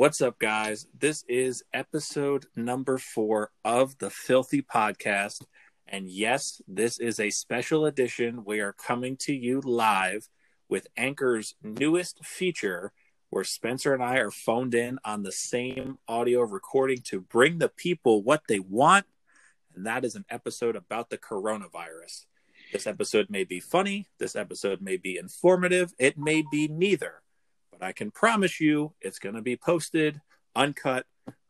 What's up, guys? This is episode number four of the Philthy Podcast. And yes, this is a special edition. We are coming to you live with Anchor's newest feature, where Spencer and I are phoned in on the same audio recording to bring the people what they want. And that is an episode about the coronavirus. This episode may be funny. This episode may be informative. It may be neither. But I can promise you it's going to be posted, uncut,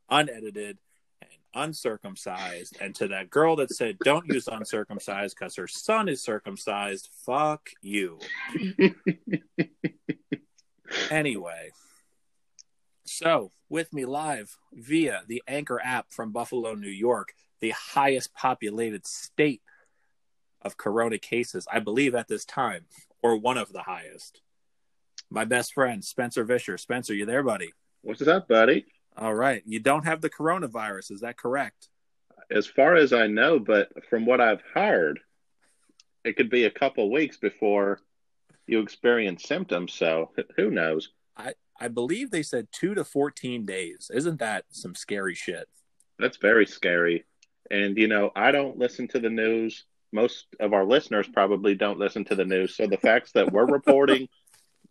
unedited, and uncircumcised. And to that girl that said, don't use uncircumcised because her son is circumcised, fuck you. anyway, so with me live via the Anchor app from Buffalo, New York, the highest populated state of corona cases, I believe, at this time, or one of the highest. My best friend, Spencer Vischer. Spencer, you there, buddy? What's up, buddy? All right. You don't have the coronavirus, is that correct? As far as I know, but from what I've heard, it could be a couple weeks before you experience symptoms. So who knows? I, I believe they said two to 14 days. Isn't that some scary shit? That's very scary. And, you know, I don't listen to the news. Most of our listeners probably don't listen to the news. So the facts that we're reporting,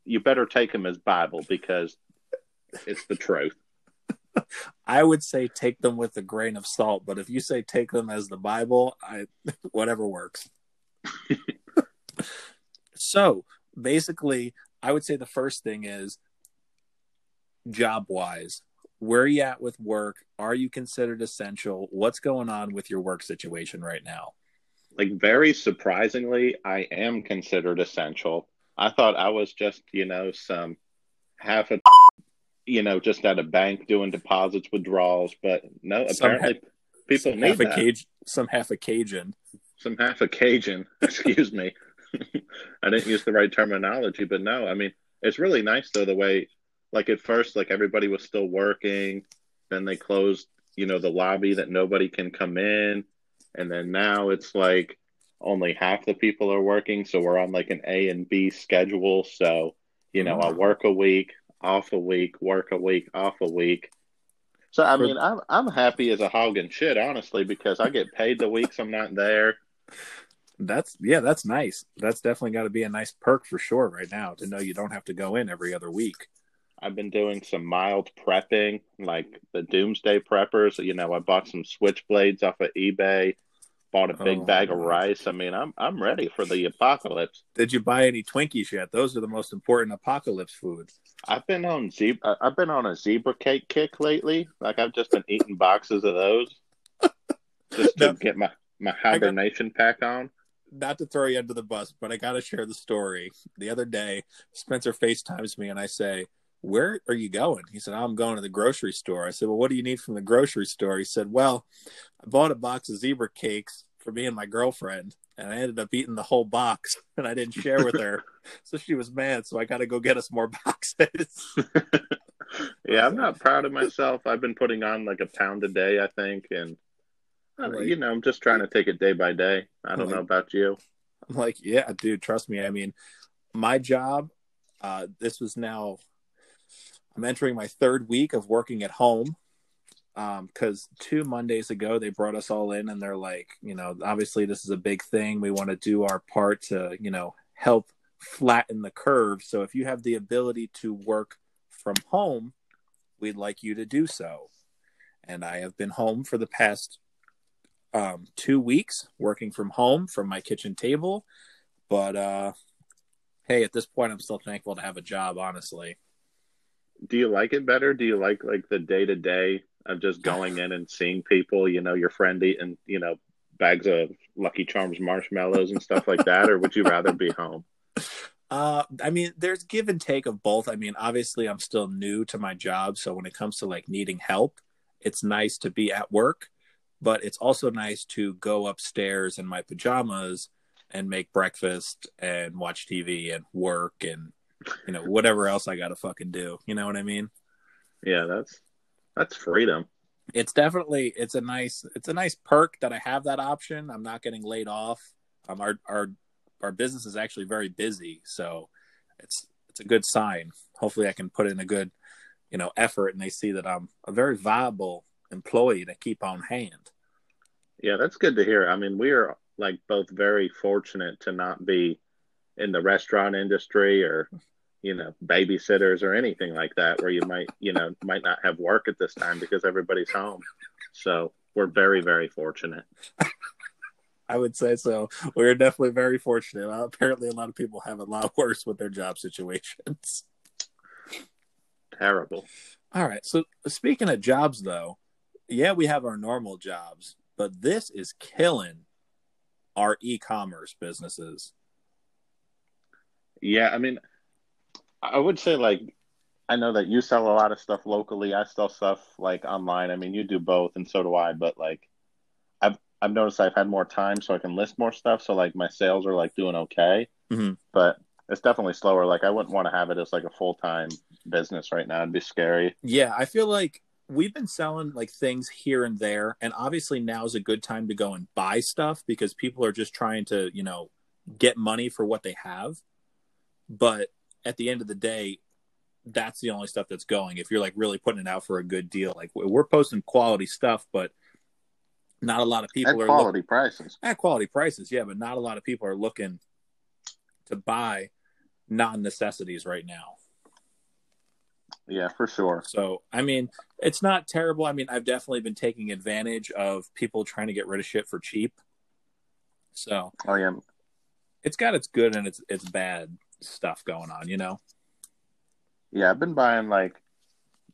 you better take them as Bible because it's the truth. I would say take them with a grain of salt, but if you say take them as the Bible, I whatever works. so basically, I would say the first thing is job wise. Where are you at with work? Are you considered essential? What's going on with your work situation right now? Like, very surprisingly, I am considered essential. I thought I was just, you know, some half a, you know, just at a bank doing deposits, withdrawals, but no, apparently people need half a that. cage, some half a Cajun. some half a Cajun. Excuse me. I didn't use the right terminology, but no, I mean, it's really nice though the way, like at first, like everybody was still working, then they closed, you know, the lobby that nobody can come in, and then now it's like only half the people are working, so we're on like an A and B schedule. So, you know, I Oh. work a week, off a week, work a week, off a week. So I mean, I'm I'm happy as a hog and shit, honestly, because I get paid the weeks I'm not there. That's yeah, that's nice. That's definitely got to be a nice perk for sure right now to know you don't have to go in every other week. I've been doing some mild prepping, like the Doomsday Preppers. You know, I bought some switchblades off of eBay, bought a big Oh, bag of rice. I mean, I'm I'm ready for the apocalypse. Did you buy any Twinkies yet? Those are the most important apocalypse foods. I've been on zebra. Uh, I've been on a zebra cake kick lately. Like I've just been eating boxes of those, just to No. get my my hibernation pack on. Not to throw you under the bus, but I got to share the story. The other day, Spencer FaceTimes me and I say, Where are you going? He said, I'm going to the grocery store. I said, Well, what do you need from the grocery store? He said, Well, I bought a box of zebra cakes for me and my girlfriend, and I ended up eating the whole box, and I didn't share with her. so she was mad. So I got to go get us more boxes. yeah, I'm not proud of myself. I've been putting on like a pound a day, I think, and Like- you know, I'm just trying to take it day by day. I don't Like- know about you. I'm like, yeah, dude, trust me. I mean, my job, uh, this was now, I'm entering my third week of working at home. Um, because two Mondays ago they brought us all in and they're like, you know, obviously this is a big thing. We want to do our part to, you know, help flatten the curve. So if you have the ability to work from home, we'd like you to do so. And I have been home for the past um, two weeks working from home from my kitchen table. But uh, hey, at this point, I'm still thankful to have a job, honestly. Do you like it better? Do you like like the day to day of just going in and seeing people? You know, your friend eating, you know, bags of Lucky Charms marshmallows and stuff like that, or would you rather be home? Uh, I mean, there's give and take of both. I mean, obviously, I'm still new to my job, so when it comes to like needing help, it's nice to be at work, but it's also nice to go upstairs in my pajamas and make breakfast and watch TV and work and you know whatever else I got to fucking do. You know what I mean? Yeah, that's that's freedom. It's definitely it's a nice it's a nice perk that I have that option. I'm not getting laid off. Um, our our our business is actually very busy, so it's it's a good sign. Hopefully, I can put in a good you know, effort and they see that I'm a very viable employee to keep on hand. Yeah, that's good to hear. I mean, we are like both very fortunate to not be in the restaurant industry or you know babysitters or anything like that where you might you know might not have work at this time because everybody's home. So we're very very fortunate. I would say so. We're definitely very fortunate. Uh, apparently a lot of people have a lot worse with their job situations. Terrible. All right. So speaking of jobs though yeah we have our normal jobs but this is killing our e-commerce businesses yeah i mean I would say like I know that you sell a lot of stuff locally. I sell stuff like online. I mean, you do both, and so do I. But like, I've I've noticed I've had more time, so I can list more stuff. So like, my sales are like doing okay. Mm-hmm. But it's definitely slower. Like, I wouldn't want to have it as like a full time business right now. It'd be scary. Yeah, I feel like we've been selling like things here and there, and obviously now is a good time to go and buy stuff because people are just trying to you know get money for what they have. But at the end of the day, that's the only stuff that's going. If you're like really putting it out for a good deal, like we're posting quality stuff, but not a lot of people at are quality prices. At quality prices, yeah, but not a lot of people are looking to buy non necessities right now. Yeah, for sure. So, I mean, it's not terrible. I mean, I've definitely been taking advantage of people trying to get rid of shit for cheap. So, oh yeah, it's got its good and its its bad stuff going on, you know? Yeah, I've been buying like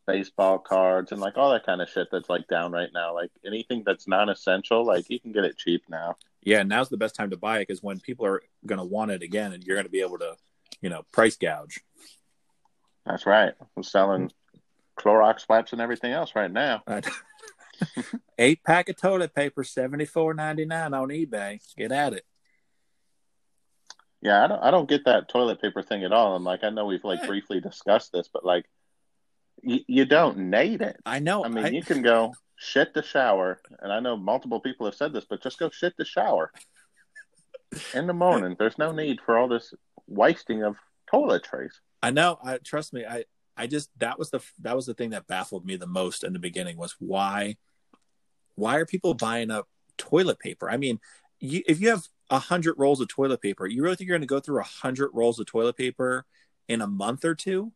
baseball cards and like all that kind of shit that's like down right now. Like anything that's non essential, like you can get it cheap now. Yeah, now's the best time to buy it because when people are going to want it again, and you're going to be able to, you know, price gouge. That's right. I'm selling Clorox wipes and everything else right now. Eight pack of toilet paper, seventy four ninety nine on eBay. Get at it. Yeah, I don't I don't get that toilet paper thing at all. I'm like I know we've like yeah. briefly discussed this, but like you, you don't need it. I know. I mean, I... you can go shit the shower, and I know multiple people have said this, but just go shit the shower in the morning. There's no need for all this wasting of toiletries. I know. I trust me. I I just that was the that was the thing that baffled me the most in the beginning was why why are people buying up toilet paper? I mean, you, if you have a hundred rolls of toilet paper. You really think you're going to go through a hundred rolls of toilet paper in a month or two?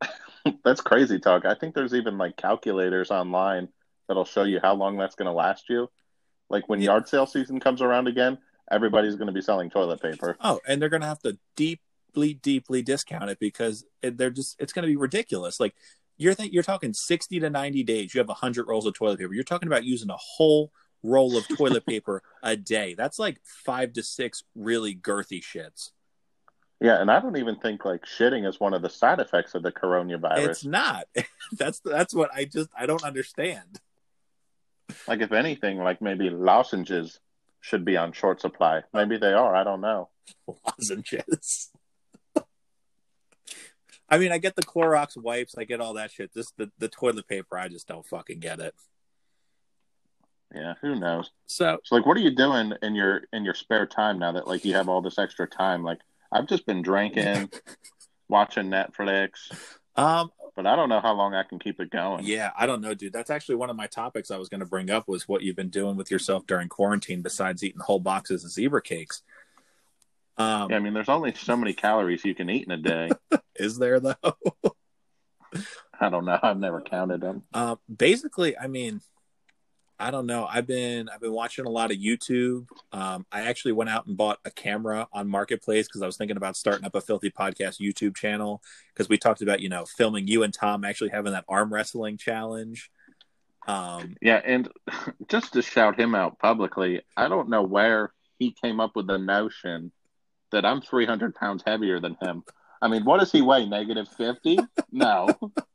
that's crazy talk. I think there's even like calculators online that'll show you how long that's going to last you. Like when yeah. yard sale season comes around again, everybody's going to be selling toilet paper. Oh, and they're going to have to deeply, deeply discount it because they're just it's going to be ridiculous. Like you're th- you're talking sixty to ninety days. You have hundred rolls of toilet paper. You're talking about using a whole roll of toilet paper a day. That's like five to six really girthy shits. Yeah, and I don't even think like shitting is one of the side effects of the coronavirus. It's not. that's that's what I just I don't understand. Like if anything, like maybe lozenges should be on short supply. Maybe they are. I don't know. Lozenges. I mean, I get the Clorox wipes, I get all that shit. This the, the toilet paper, I just don't fucking get it. Yeah, who knows? So, so like, what are you doing in your in your spare time now that like you have all this extra time? Like, I've just been drinking, watching Netflix. Um, but I don't know how long I can keep it going. Yeah, I don't know, dude. That's actually one of my topics I was going to bring up was what you've been doing with yourself during quarantine besides eating whole boxes of zebra cakes. Um, yeah, I mean, there's only so many calories you can eat in a day. is there though? I don't know. I've never counted them. Uh, basically, I mean, I don't know. I've been I've been watching a lot of YouTube. Um, I actually went out and bought a camera on Marketplace because I was thinking about starting up a Philthy Podcast YouTube channel because we talked about you know filming you and Tom actually having that arm wrestling challenge. Um, yeah, and just to shout him out publicly, I don't know where he came up with the notion that I'm 300 pounds heavier than him. I mean, what does he weigh? Negative 50? No.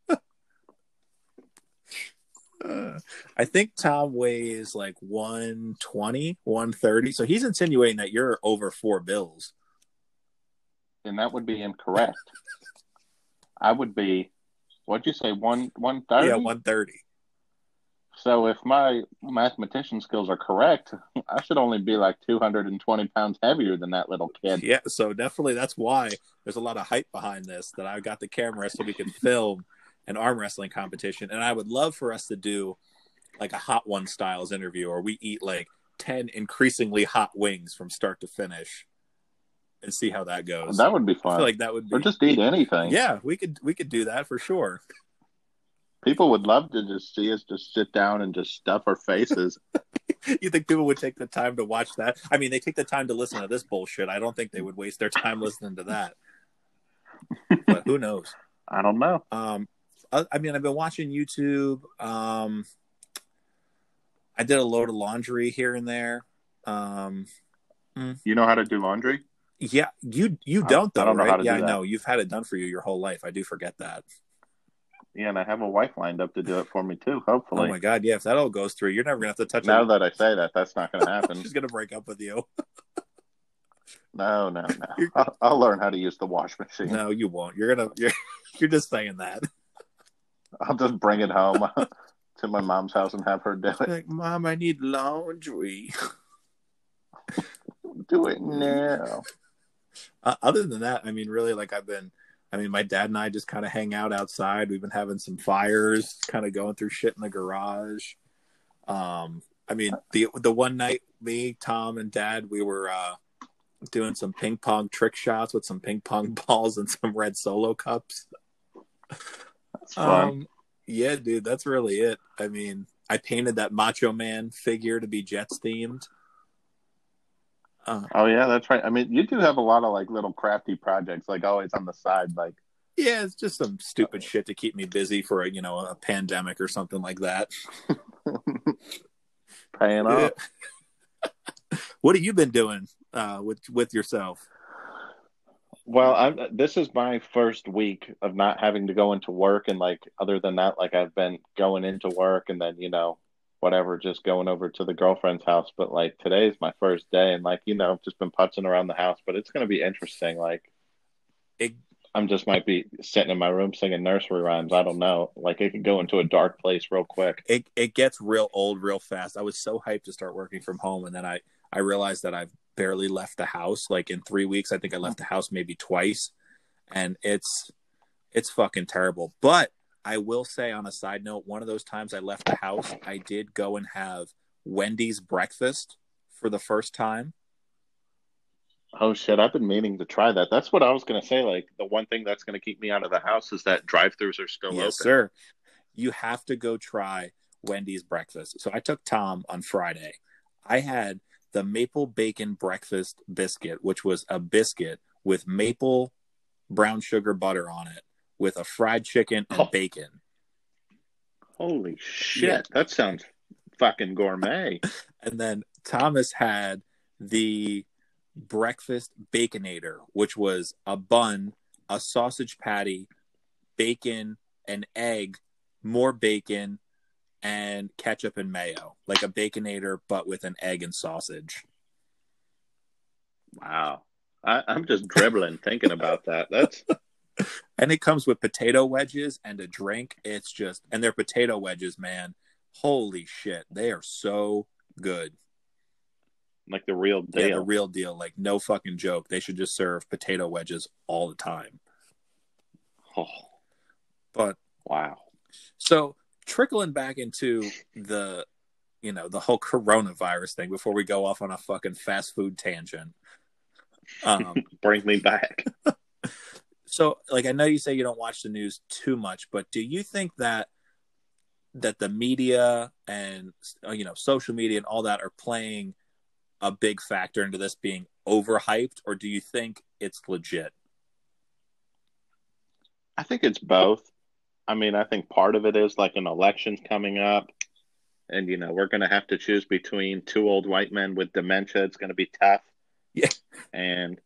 I think Tom weighs like 120, 130. So he's insinuating that you're over four bills. And that would be incorrect. I would be, what'd you say, one 130? Yeah, 130. So if my mathematician skills are correct, I should only be like 220 pounds heavier than that little kid. Yeah, so definitely that's why there's a lot of hype behind this that I got the camera so we can film an arm wrestling competition. And I would love for us to do like a hot one styles interview or we eat like 10 increasingly hot wings from start to finish and see how that goes. That would be I fun. feel like that would be or just eat anything. Yeah, we could we could do that for sure. People would love to just see us just sit down and just stuff our faces. you think people would take the time to watch that? I mean, they take the time to listen to this bullshit. I don't think they would waste their time listening to that. But who knows? I don't know. Um, I, I mean, I've been watching YouTube. Um, I did a load of laundry here and there. Um, You know how to do laundry? yeah, you you I- don't I though, don't know right? how to yeah, do I know you've had it done for you your whole life. I do forget that. Yeah, and I have a wife lined up to do it for me too. Hopefully. Oh my god, yeah! If that all goes through, you're never gonna have to touch now it. that I say that, that's not going to happen. She's gonna break up with you. no, no, no. I'll, I'll learn how to use the wash machine. No, you won't. You're gonna you're you're just saying that. I'll just bring it home to my mom's house and have her do it. Like, mom, I need laundry. Do it now. uh, other than that, I mean, really, like I've been, I mean, my dad and I just kind of hang out outside. We've been having some fires, kind of going through shit in the garage. Um, I mean, the the one night, me, Tom, and Dad, we were uh, doing some ping pong trick shots with some ping pong balls and some red solo cups. Fun. Um, yeah, dude, that's really it. I mean, I painted that Macho Man figure to be Jets themed. Uh, oh yeah, that's right. I mean, you do have a lot of like little crafty projects, like always on the side, like Yeah, it's just some stupid shit to keep me busy for a you know a pandemic or something like that. paying off. what have you been doing uh, with with yourself? Well, I'm, this is my first week of not having to go into work, and like other than that, like I've been going into work and then you know whatever, just going over to the girlfriend's house. But like today's my first day, and like you know, I've just been putzing around the house. But it's gonna be interesting. Like It- I'm just might be sitting in my room singing nursery rhymes. I don't know. Like it could go into a dark place real quick. It it gets real old real fast. I was so hyped to start working from home, and then I I realized that I've barely left the house. Like in three weeks, I think I left the house maybe twice, and it's it's fucking terrible. But I will say, on a side note, one of those times I left the house, I did go and have Wendy's breakfast for the first time. Oh shit! I've been meaning to try that. That's what I was gonna say. Like the one thing that's gonna keep me out of the house is that drive-throughs are still yes, open. sir. You have to go try Wendy's breakfast. So I took Tom on Friday. I had the maple bacon breakfast biscuit, which was a biscuit with maple brown sugar butter on it, with a fried chicken and Oh. bacon. Holy shit! Yeah. That sounds fucking gourmet. And then Thomas had the breakfast baconator, which was a bun, a sausage patty, bacon, an egg, more bacon, and ketchup and mayo. Like a baconator, but with an egg and sausage. Wow. I, I'm just dribbling thinking about that. That's And it comes with potato wedges and a drink. It's just, and they're potato wedges, man. Holy shit. They are so good. like the real Yeah, the deal. real deal. Like, no fucking joke. They should just serve potato wedges all the time. Oh, But wow. So trickling back into the, you know, the whole coronavirus thing before we go off on a fucking fast food tangent. Um, Bring me back. so like I know you say you don't watch the news too much, but do you think that that the media and uh, you know social media and all that are playing a big factor into this being overhyped, or do you think it's legit? I think it's both. I mean, I think part of it is like an election's coming up, and you know we're going to have to choose between two old white men with dementia. It's going to be tough. Yeah. And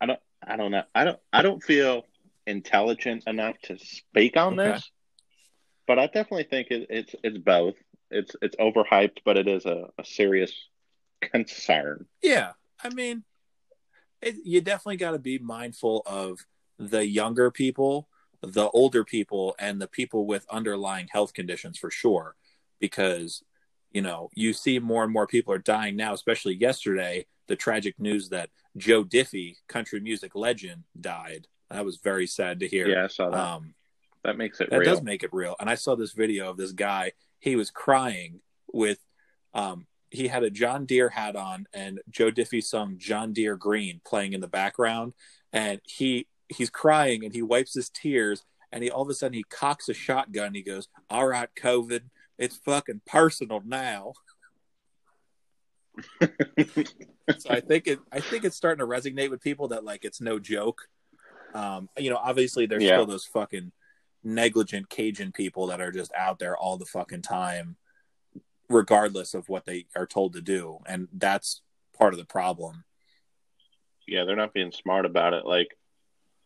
I don't. I don't know. I don't. I don't feel intelligent enough to speak on Okay. this, but I definitely think it, it's it's both. It's it's overhyped, but it is a, a serious concern. Yeah, I mean, it, you definitely got to be mindful of the younger people the older people and the people with underlying health conditions for sure because you know you see more and more people are dying now especially yesterday the tragic news that joe diffie country music legend died that was very sad to hear Yeah, I saw that. um, that makes it that real. does make it real and i saw this video of this guy he was crying with um, he had a john deere hat on and joe diffie sung john deere green playing in the background and he he's crying and he wipes his tears and he all of a sudden he cocks a shotgun. He goes all right covid it's fucking personal now. So i think it i think it's starting to resonate with people that like it's no joke. Um you know obviously there's Yeah. still those fucking negligent cajun people that are just out there all the fucking time regardless of what they are told to do. And that's part of the problem. Yeah, they're not being smart about it. Like,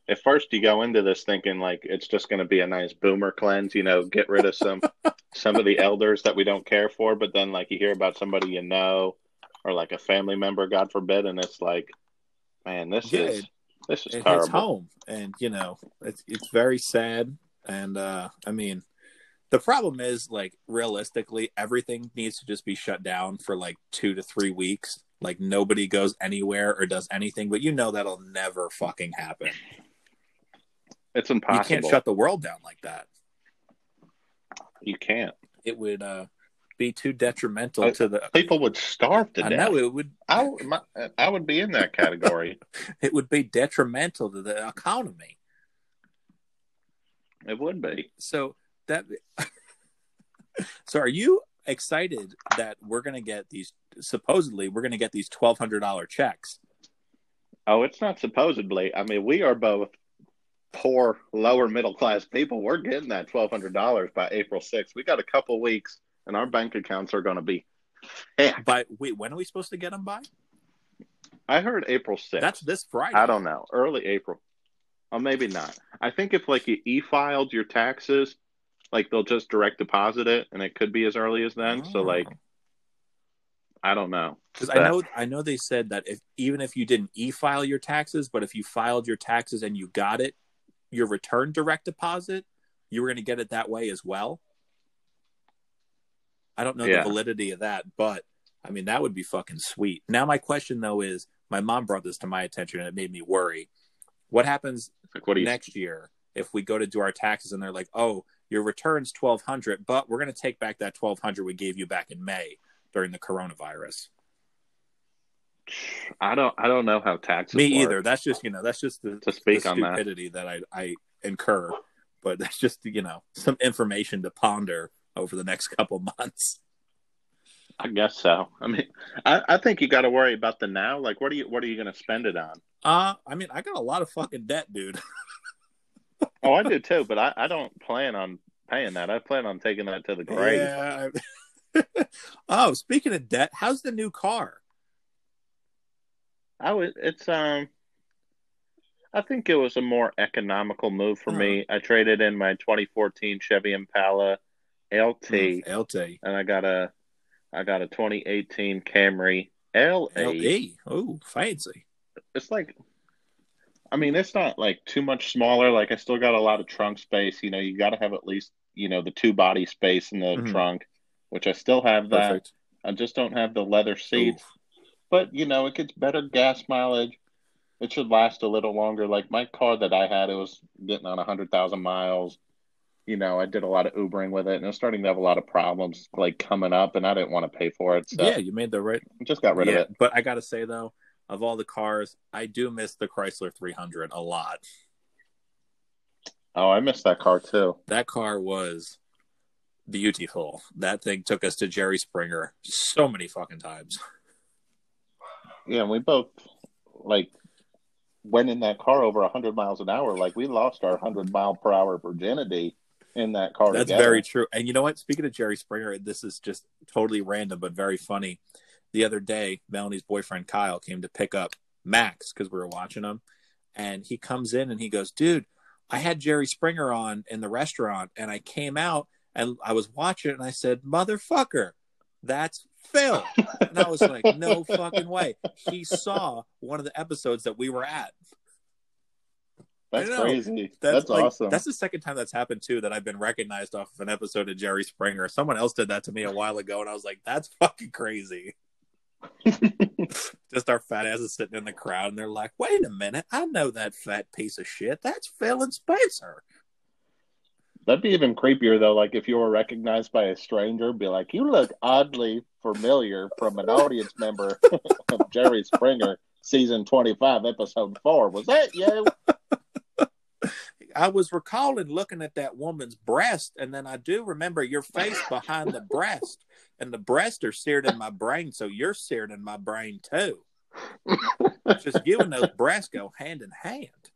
at first you go into this thinking like it's just going to be a nice boomer cleanse, you know, get rid of some some of the elders that we don't care for. But then like you hear about somebody you know, or like a family member, God forbid, and it's like, man, this Yeah, is this is it hits home. And you know it's it's very sad. And uh i mean the problem is like realistically everything needs to just be shut down for like two to three weeks. Like nobody goes anywhere or does anything but you know that'll never fucking happen It's impossible. you can't shut the world down like that You can't. it would uh be too detrimental I- to the People would starve to i death. know it would I, my, I would be in that category. it would be detrimental to the economy it would be. so that so are you excited that we're going to get these supposedly we're going to get these $1200 checks Oh, it's not supposedly. I mean, we are both poor, lower middle class people. We're getting that twelve hundred dollars by April sixth. We got a couple weeks, and our bank accounts are going to be. Yeah, but wait when are we supposed to get them by I heard April sixth. that's this friday I don't know, early April. Or maybe not. I think if like you e-filed your taxes, like they'll just direct deposit it, and it could be as early as then. So like, oh. I don't know. because i know i know they said that if even if you didn't e-file your taxes but if you filed your taxes and you got it your return direct deposit you were going to get it that way as well i don't know Yeah. the validity of that but i mean that would be fucking sweet now my question though is my mom brought this to my attention and it made me worry what happens Like, what you? next year if we go to do our taxes and they're like oh your return's 1200 but we're going to take back that 1200 we gave you back in may during the coronavirus I don't. I don't know how taxes. me work. either that's just you know that's just the, To speak the on that. stupidity that. I, I incur but that's just you know some information to ponder over the next couple months I guess so. I mean, I, I think you got to worry about the now. Like, what are you what are you going to spend it on? uh i mean i got a lot of fucking debt dude Oh, I do too, but I, I don't plan on paying that. I plan on taking that to the grave. yeah oh speaking of debt how's the new car I would. It's um. I think it was a more economical move for me. I traded in my 2014 Chevy Impala LT, lt and I got a, I got a 2018 Camry LA. lt oh fancy It's like, I mean, it's not like too much smaller. Like I still got a lot of trunk space. You know, you got to have at least you know the two body space in the Mhm. trunk, which I still have that. perfect I just don't have the leather seats. Ooh. But you know it gets better gas mileage it should last a little longer like my car that i had it was getting on 100000 miles you know i did a lot of ubering with it and it was starting to have a lot of problems like coming up and i didn't want to pay for it so yeah you made the right just got rid yeah, of it But I gotta say though, of all the cars, I do miss the Chrysler 300 a lot. oh i missed that car too That car was beautiful. That thing took us to Jerry Springer so many fucking times. yeah and we both like went in that car over 100 miles an hour like we lost our 100 mile per hour virginity in that car That's together. very true. And you know what? Speaking of Jerry Springer, this is just totally random but very funny. The other day, Melanie's boyfriend Kyle came to pick up Max because we were watching him, and he comes in and he goes, "Dude, I had Jerry Springer on in the restaurant, and I came out and I was watching it, and I said, motherfucker, that's Phil." And I was like, "No fucking way." He saw one of the episodes that we were at. That's crazy. That's, That's, like, awesome. That's the second time that's happened too. That I've been recognized off of an episode of Jerry Springer. Someone else did that to me a while ago, and I was like, "That's fucking crazy." Just our fat asses sitting in the crowd, and they're like, "Wait a minute, I know that fat piece of shit. That's Phil and Spencer." That'd be even creepier though. Like if you were recognized by a stranger, be like, "You look oddly familiar from an audience member of Jerry Springer, season twenty-five, episode four. Was that you?" I was recalling looking at that woman's breast, and then I do remember your face behind the breast, and the breasts are seared in my brain, so you're seared in my brain too. Just you and those breasts go hand in hand.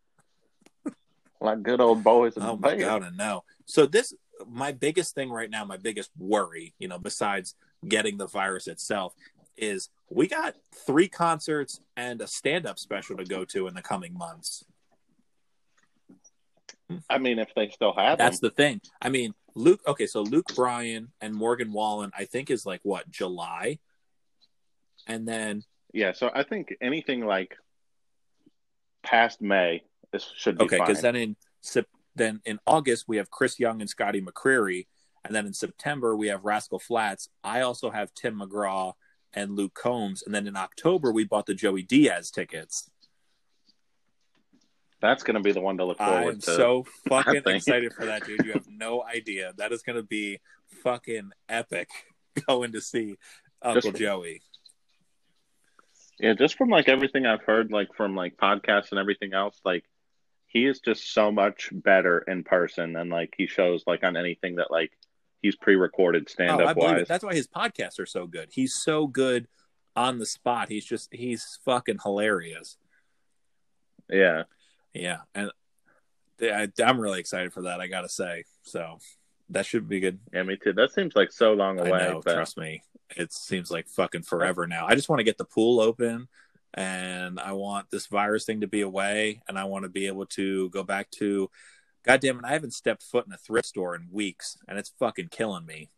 Like good old boys Oh my god, I know. So this, my biggest thing right now, my biggest worry, you know, besides getting the virus itself, is we got three concerts and a stand-up special to go to in the coming months. I mean, if they still have That's them, the thing. I mean, Luke. Okay, so Luke Bryan and Morgan Wallen, I think, is like what July, and then yeah. So I think anything like past May, this should be okay, because then in then in August we have Chris Young and Scotty McCreery, and then in September we have Rascal Flatts. I also have Tim McGraw and Luke Combs, and then in October we bought the Joey Diaz tickets. That's going to be the one to look forward I'm to. so fucking excited for that, dude. You have no idea. That is going to be fucking epic going to see Uncle Just- Joey. Yeah, just from like everything I've heard, like from like podcasts and everything else, like he is just so much better in person than like he shows like on anything that like he's pre-recorded stand Oh, up believe wise. That's why his podcasts are so good. He's so good on the spot. He's just he's fucking hilarious. Yeah, Yeah, and I, I'm really excited for that. I gotta say, so that should be good. yeah, me too. That seems like so long away. I know. but Trust me, it seems like fucking forever now. I just want to get the pool open, and I want this virus thing to be away, and I want to be able to go back to. God damn it! I haven't stepped foot in a thrift store in weeks, and it's fucking killing me.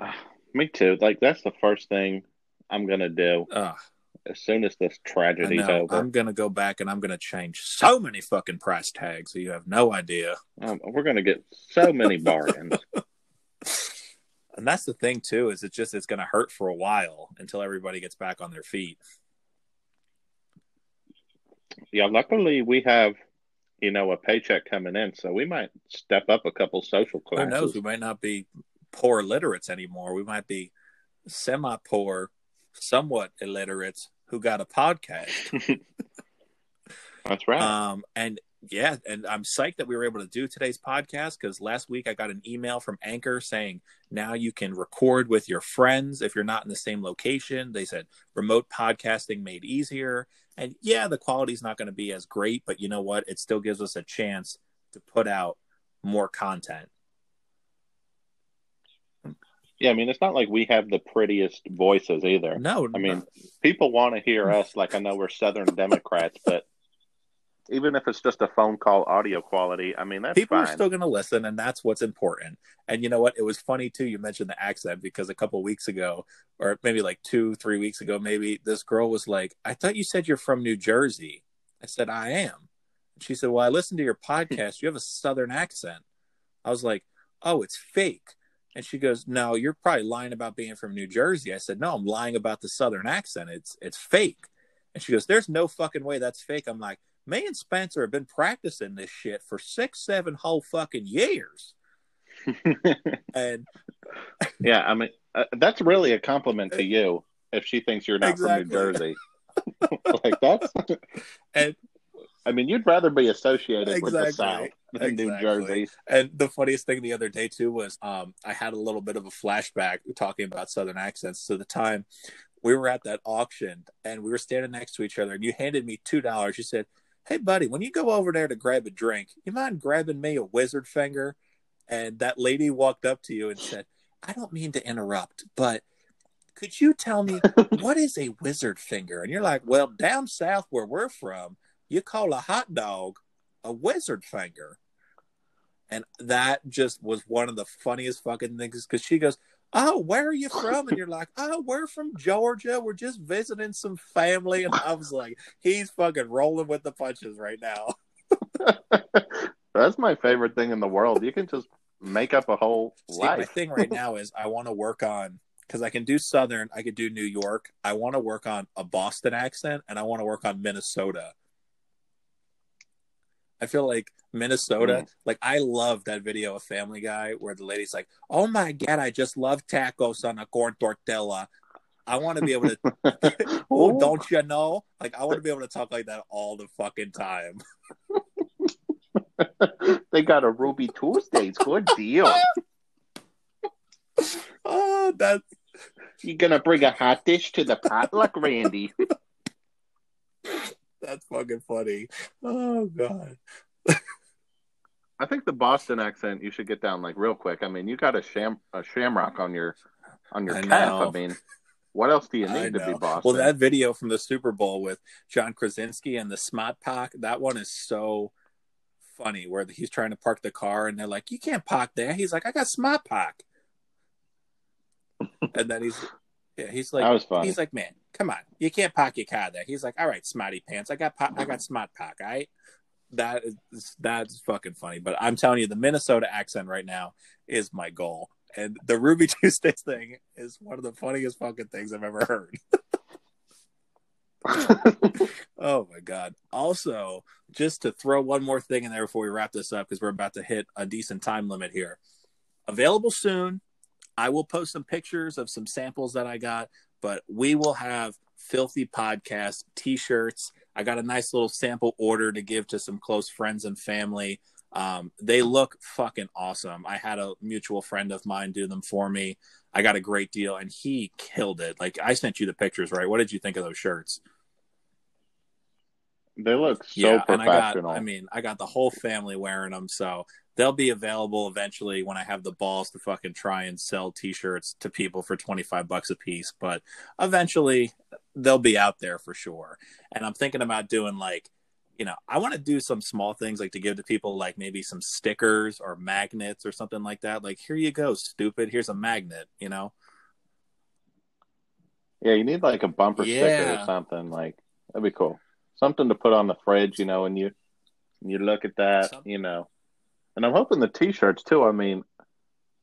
me too. Like that's the first thing I'm gonna do Ugh. as soon as this tragedy's know. over. I'm gonna go back and I'm gonna change so many fucking price tags, so you have no idea. Um, we're gonna get so many bargains. And that's the thing too, is it's just it's gonna hurt for a while until everybody gets back on their feet. Yeah, luckily we have, you know, a paycheck coming in, so we might step up a couple social classes. Who knows? We might not be poor illiterates anymore. We might be semi poor, somewhat illiterates who got a podcast. That's right. Um, and yeah, and I'm psyched that we were able to do today's podcast because last week I got an email from Anchor saying now you can record with your friends if you're not in the same location. They said remote podcasting made easier. And yeah, the quality's not going to be as great, but you know what? It still gives us a chance to put out more content. yeah, I mean, it's not like we have the prettiest voices either. No, I mean, people want to hear us. Like I know we're Southern Democrats, but even if it's just a phone call audio quality, I mean, that's people fine. are still going to listen and that's what's important. And you know what? It was funny too you mentioned the accent because a couple weeks ago or maybe like two three weeks ago maybe this girl was like i thought you said you're from new jersey. I said i am. And she said well i listened to your podcast. You have a southern accent. I was like oh it's fake. And she goes no you're probably lying about being from new jersey. I said no i'm lying about the southern accent. It's it's fake. And she goes there's no fucking way that's fake. I'm like me and Spencer have been practicing this shit for six, seven whole fucking years. And yeah, I mean, uh, that's really a compliment to you if she thinks you're not Exactly. from New Jersey. like that's. and I mean, you'd rather be associated with the South than New Jersey. and the funniest thing the other day too was um I had a little bit of a flashback talking about southern accents to the time we were at that auction and we were standing next to each other and you handed me two dollars. You said, Hey buddy, when you go over there to grab a drink, you mind grabbing me a wizard finger? And that lady walked up to you and said, I don't mean to interrupt, but could you tell me what is a wizard finger? And you're like, Well, down south where we're from, you call a hot dog a wizard finger. And that just was one of the funniest fucking things because she goes, Oh, where are you from? And you're like, Oh, we're from Georgia. We're just visiting some family. And I was like, He's fucking rolling with the punches right now. That's my favorite thing in the world. You can just make up a whole See, my life. thing right now is I want to work on because I can do Southern, I could do New York. I want to work on a Boston accent, and I want to work on Minnesota. I feel like Minnesota, Mm. like I love that video of Family Guy where the lady's like, "Oh my god, I just love tacos on a corn tortilla." I want to be able to. oh, don't you know? Like I want to be able to talk like that all the fucking time. they got a Ruby Tuesdays. Good deal. Oh, that You gonna bring a hot dish to the potluck, Randy? That's fucking funny. Oh god. I think the Boston accent you should get down like real quick. I mean, you got a sham a shamrock on your on your I calf. know. I mean, what else do you need to be. Boston? Well, that video from the Super Bowl with John Krasinski and the Smart Pack, that one is so funny. Where he's trying to park the car and they're like, "You can't park there." He's like, "I got Smart Pack," and then he's yeah, he's like, that was funny. he's like, "Man, come on, you can't park your car there." He's like, "All right, Smarty Pants, I got pa- I got Smart Pack, all right." That is that's fucking funny. But I'm telling you, the Minnesota accent right now is my goal. And the Ruby Tuesdays thing is one of the funniest fucking things I've ever heard. Oh my god. Also, just to throw one more thing in there before we wrap this up, because we're about to hit a decent time limit here. Available soon. I will post some pictures of some samples that I got, but we will have Philthy Podcast t-shirts. I got a nice little sample order to give to some close friends and family. Um, they look fucking awesome. I had a mutual friend of mine do them for me. I got a great deal and he killed it. Like I sent you the pictures, right? What did you think of those shirts? They look so yeah, and I got. I mean, I got the whole family wearing them, so they'll be available eventually when I have the balls to fucking try and sell T-shirts to people for twenty five bucks a piece. But eventually, they'll be out there for sure. And I'm thinking about doing like, you know, I want to do some small things like to give to people, like maybe some stickers or magnets or something like that. Like, here you go, stupid. Here's a magnet. You know. yeah, you need like a bumper sticker or something. Like that'd be cool. Something to put on the fridge, you know, and you you look at that, Some- you know. And I'm hoping the t-shirts too. I mean,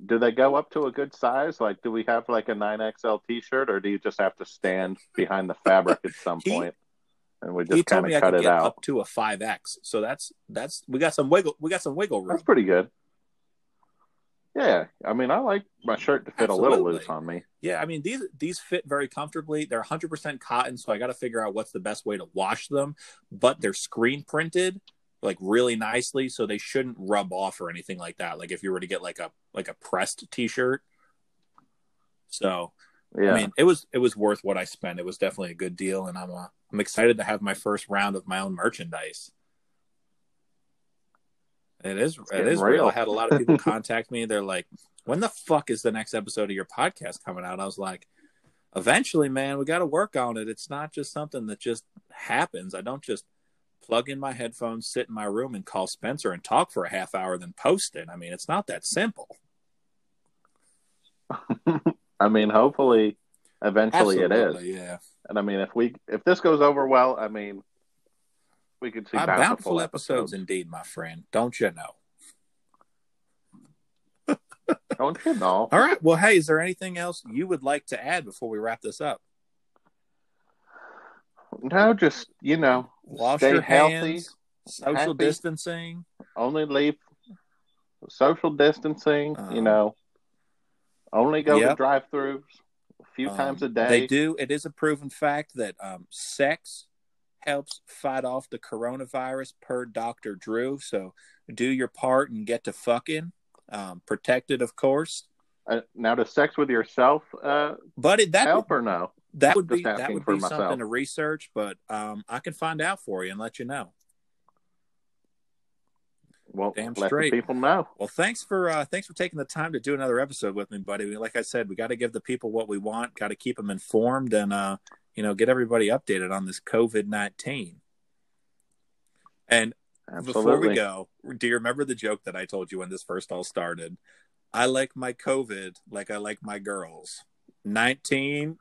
do they go up to a good size? Like, do we have like a 9XL t-shirt, or do you just have to stand behind the fabric at some He- point, and we just kind of cut it get out? up to a five X. So that's that's we got some wiggle we got some wiggle room. That's pretty good. Yeah, I mean, I like my shirt to fit a little loose on me. Yeah, I mean these these fit very comfortably. They're 100% cotton, so I got to figure out what's the best way to wash them. But they're screen printed like really nicely, so they shouldn't rub off or anything like that. Like if you were to get like a like a pressed T-shirt. So Yeah, I mean, it was it was worth what I spent. It was definitely a good deal, and I'm uh, I'm excited to have my first round of my own merchandise. It is it getting real. real. I had a lot of people contact me. They're like, "When the fuck is the next episode of your podcast coming out?" I was like, "Eventually, man. We got to work on it. It's not just something that just happens. I don't just plug in my headphones, sit in my room, and call Spencer and talk for a half hour, then post it. I mean, it's not that simple." I mean, hopefully, eventually it is. Yeah. And I mean, if we if this goes over well, I mean, we could see bountiful, bountiful episodes, indeed, my friend. Don't you know? Don't you know? All right. Well, hey, is there anything else you would like to add before we wrap this up? No, just you know, Wash stay your healthy. hands, social happy. distancing. Only leave social distancing. Uh, you know, only go to drive-throughs a few Um, times a day. They do. It is a proven fact that um, sex helps fight off the coronavirus, per Doctor Drew. So do your part and get to fucking. Um, protected, of course. Uh, now, does sex with yourself uh, But it, that help or no? that would be that would be something to research. But um, I can find out for you and let you know. Well, Damn let straight. the people know. Well, thanks for uh, thanks for taking the time to do another episode with me, buddy. Like I said, we got to give the people what we want, got to keep them informed, and uh, you know, get everybody updated on this COVID nineteen. And Absolutely. before we go, do you remember the joke that I told you when this first all started? I like my COVID like I like my girls. Nineteen,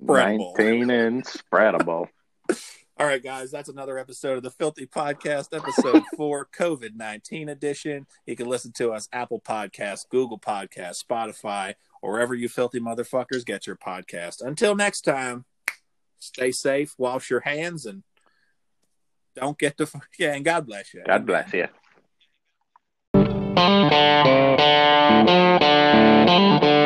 spreadable. Nineteen and spreadable. All right, guys, that's another episode of the Philthy Podcast, episode four, COVID 19 edition. You can listen to us Apple Podcasts, Google Podcasts, Spotify, or wherever you filthy motherfuckers get your podcast. Until next time, stay safe, wash your hands, and don't get the yeah. And God bless you. God bless you. Thank you.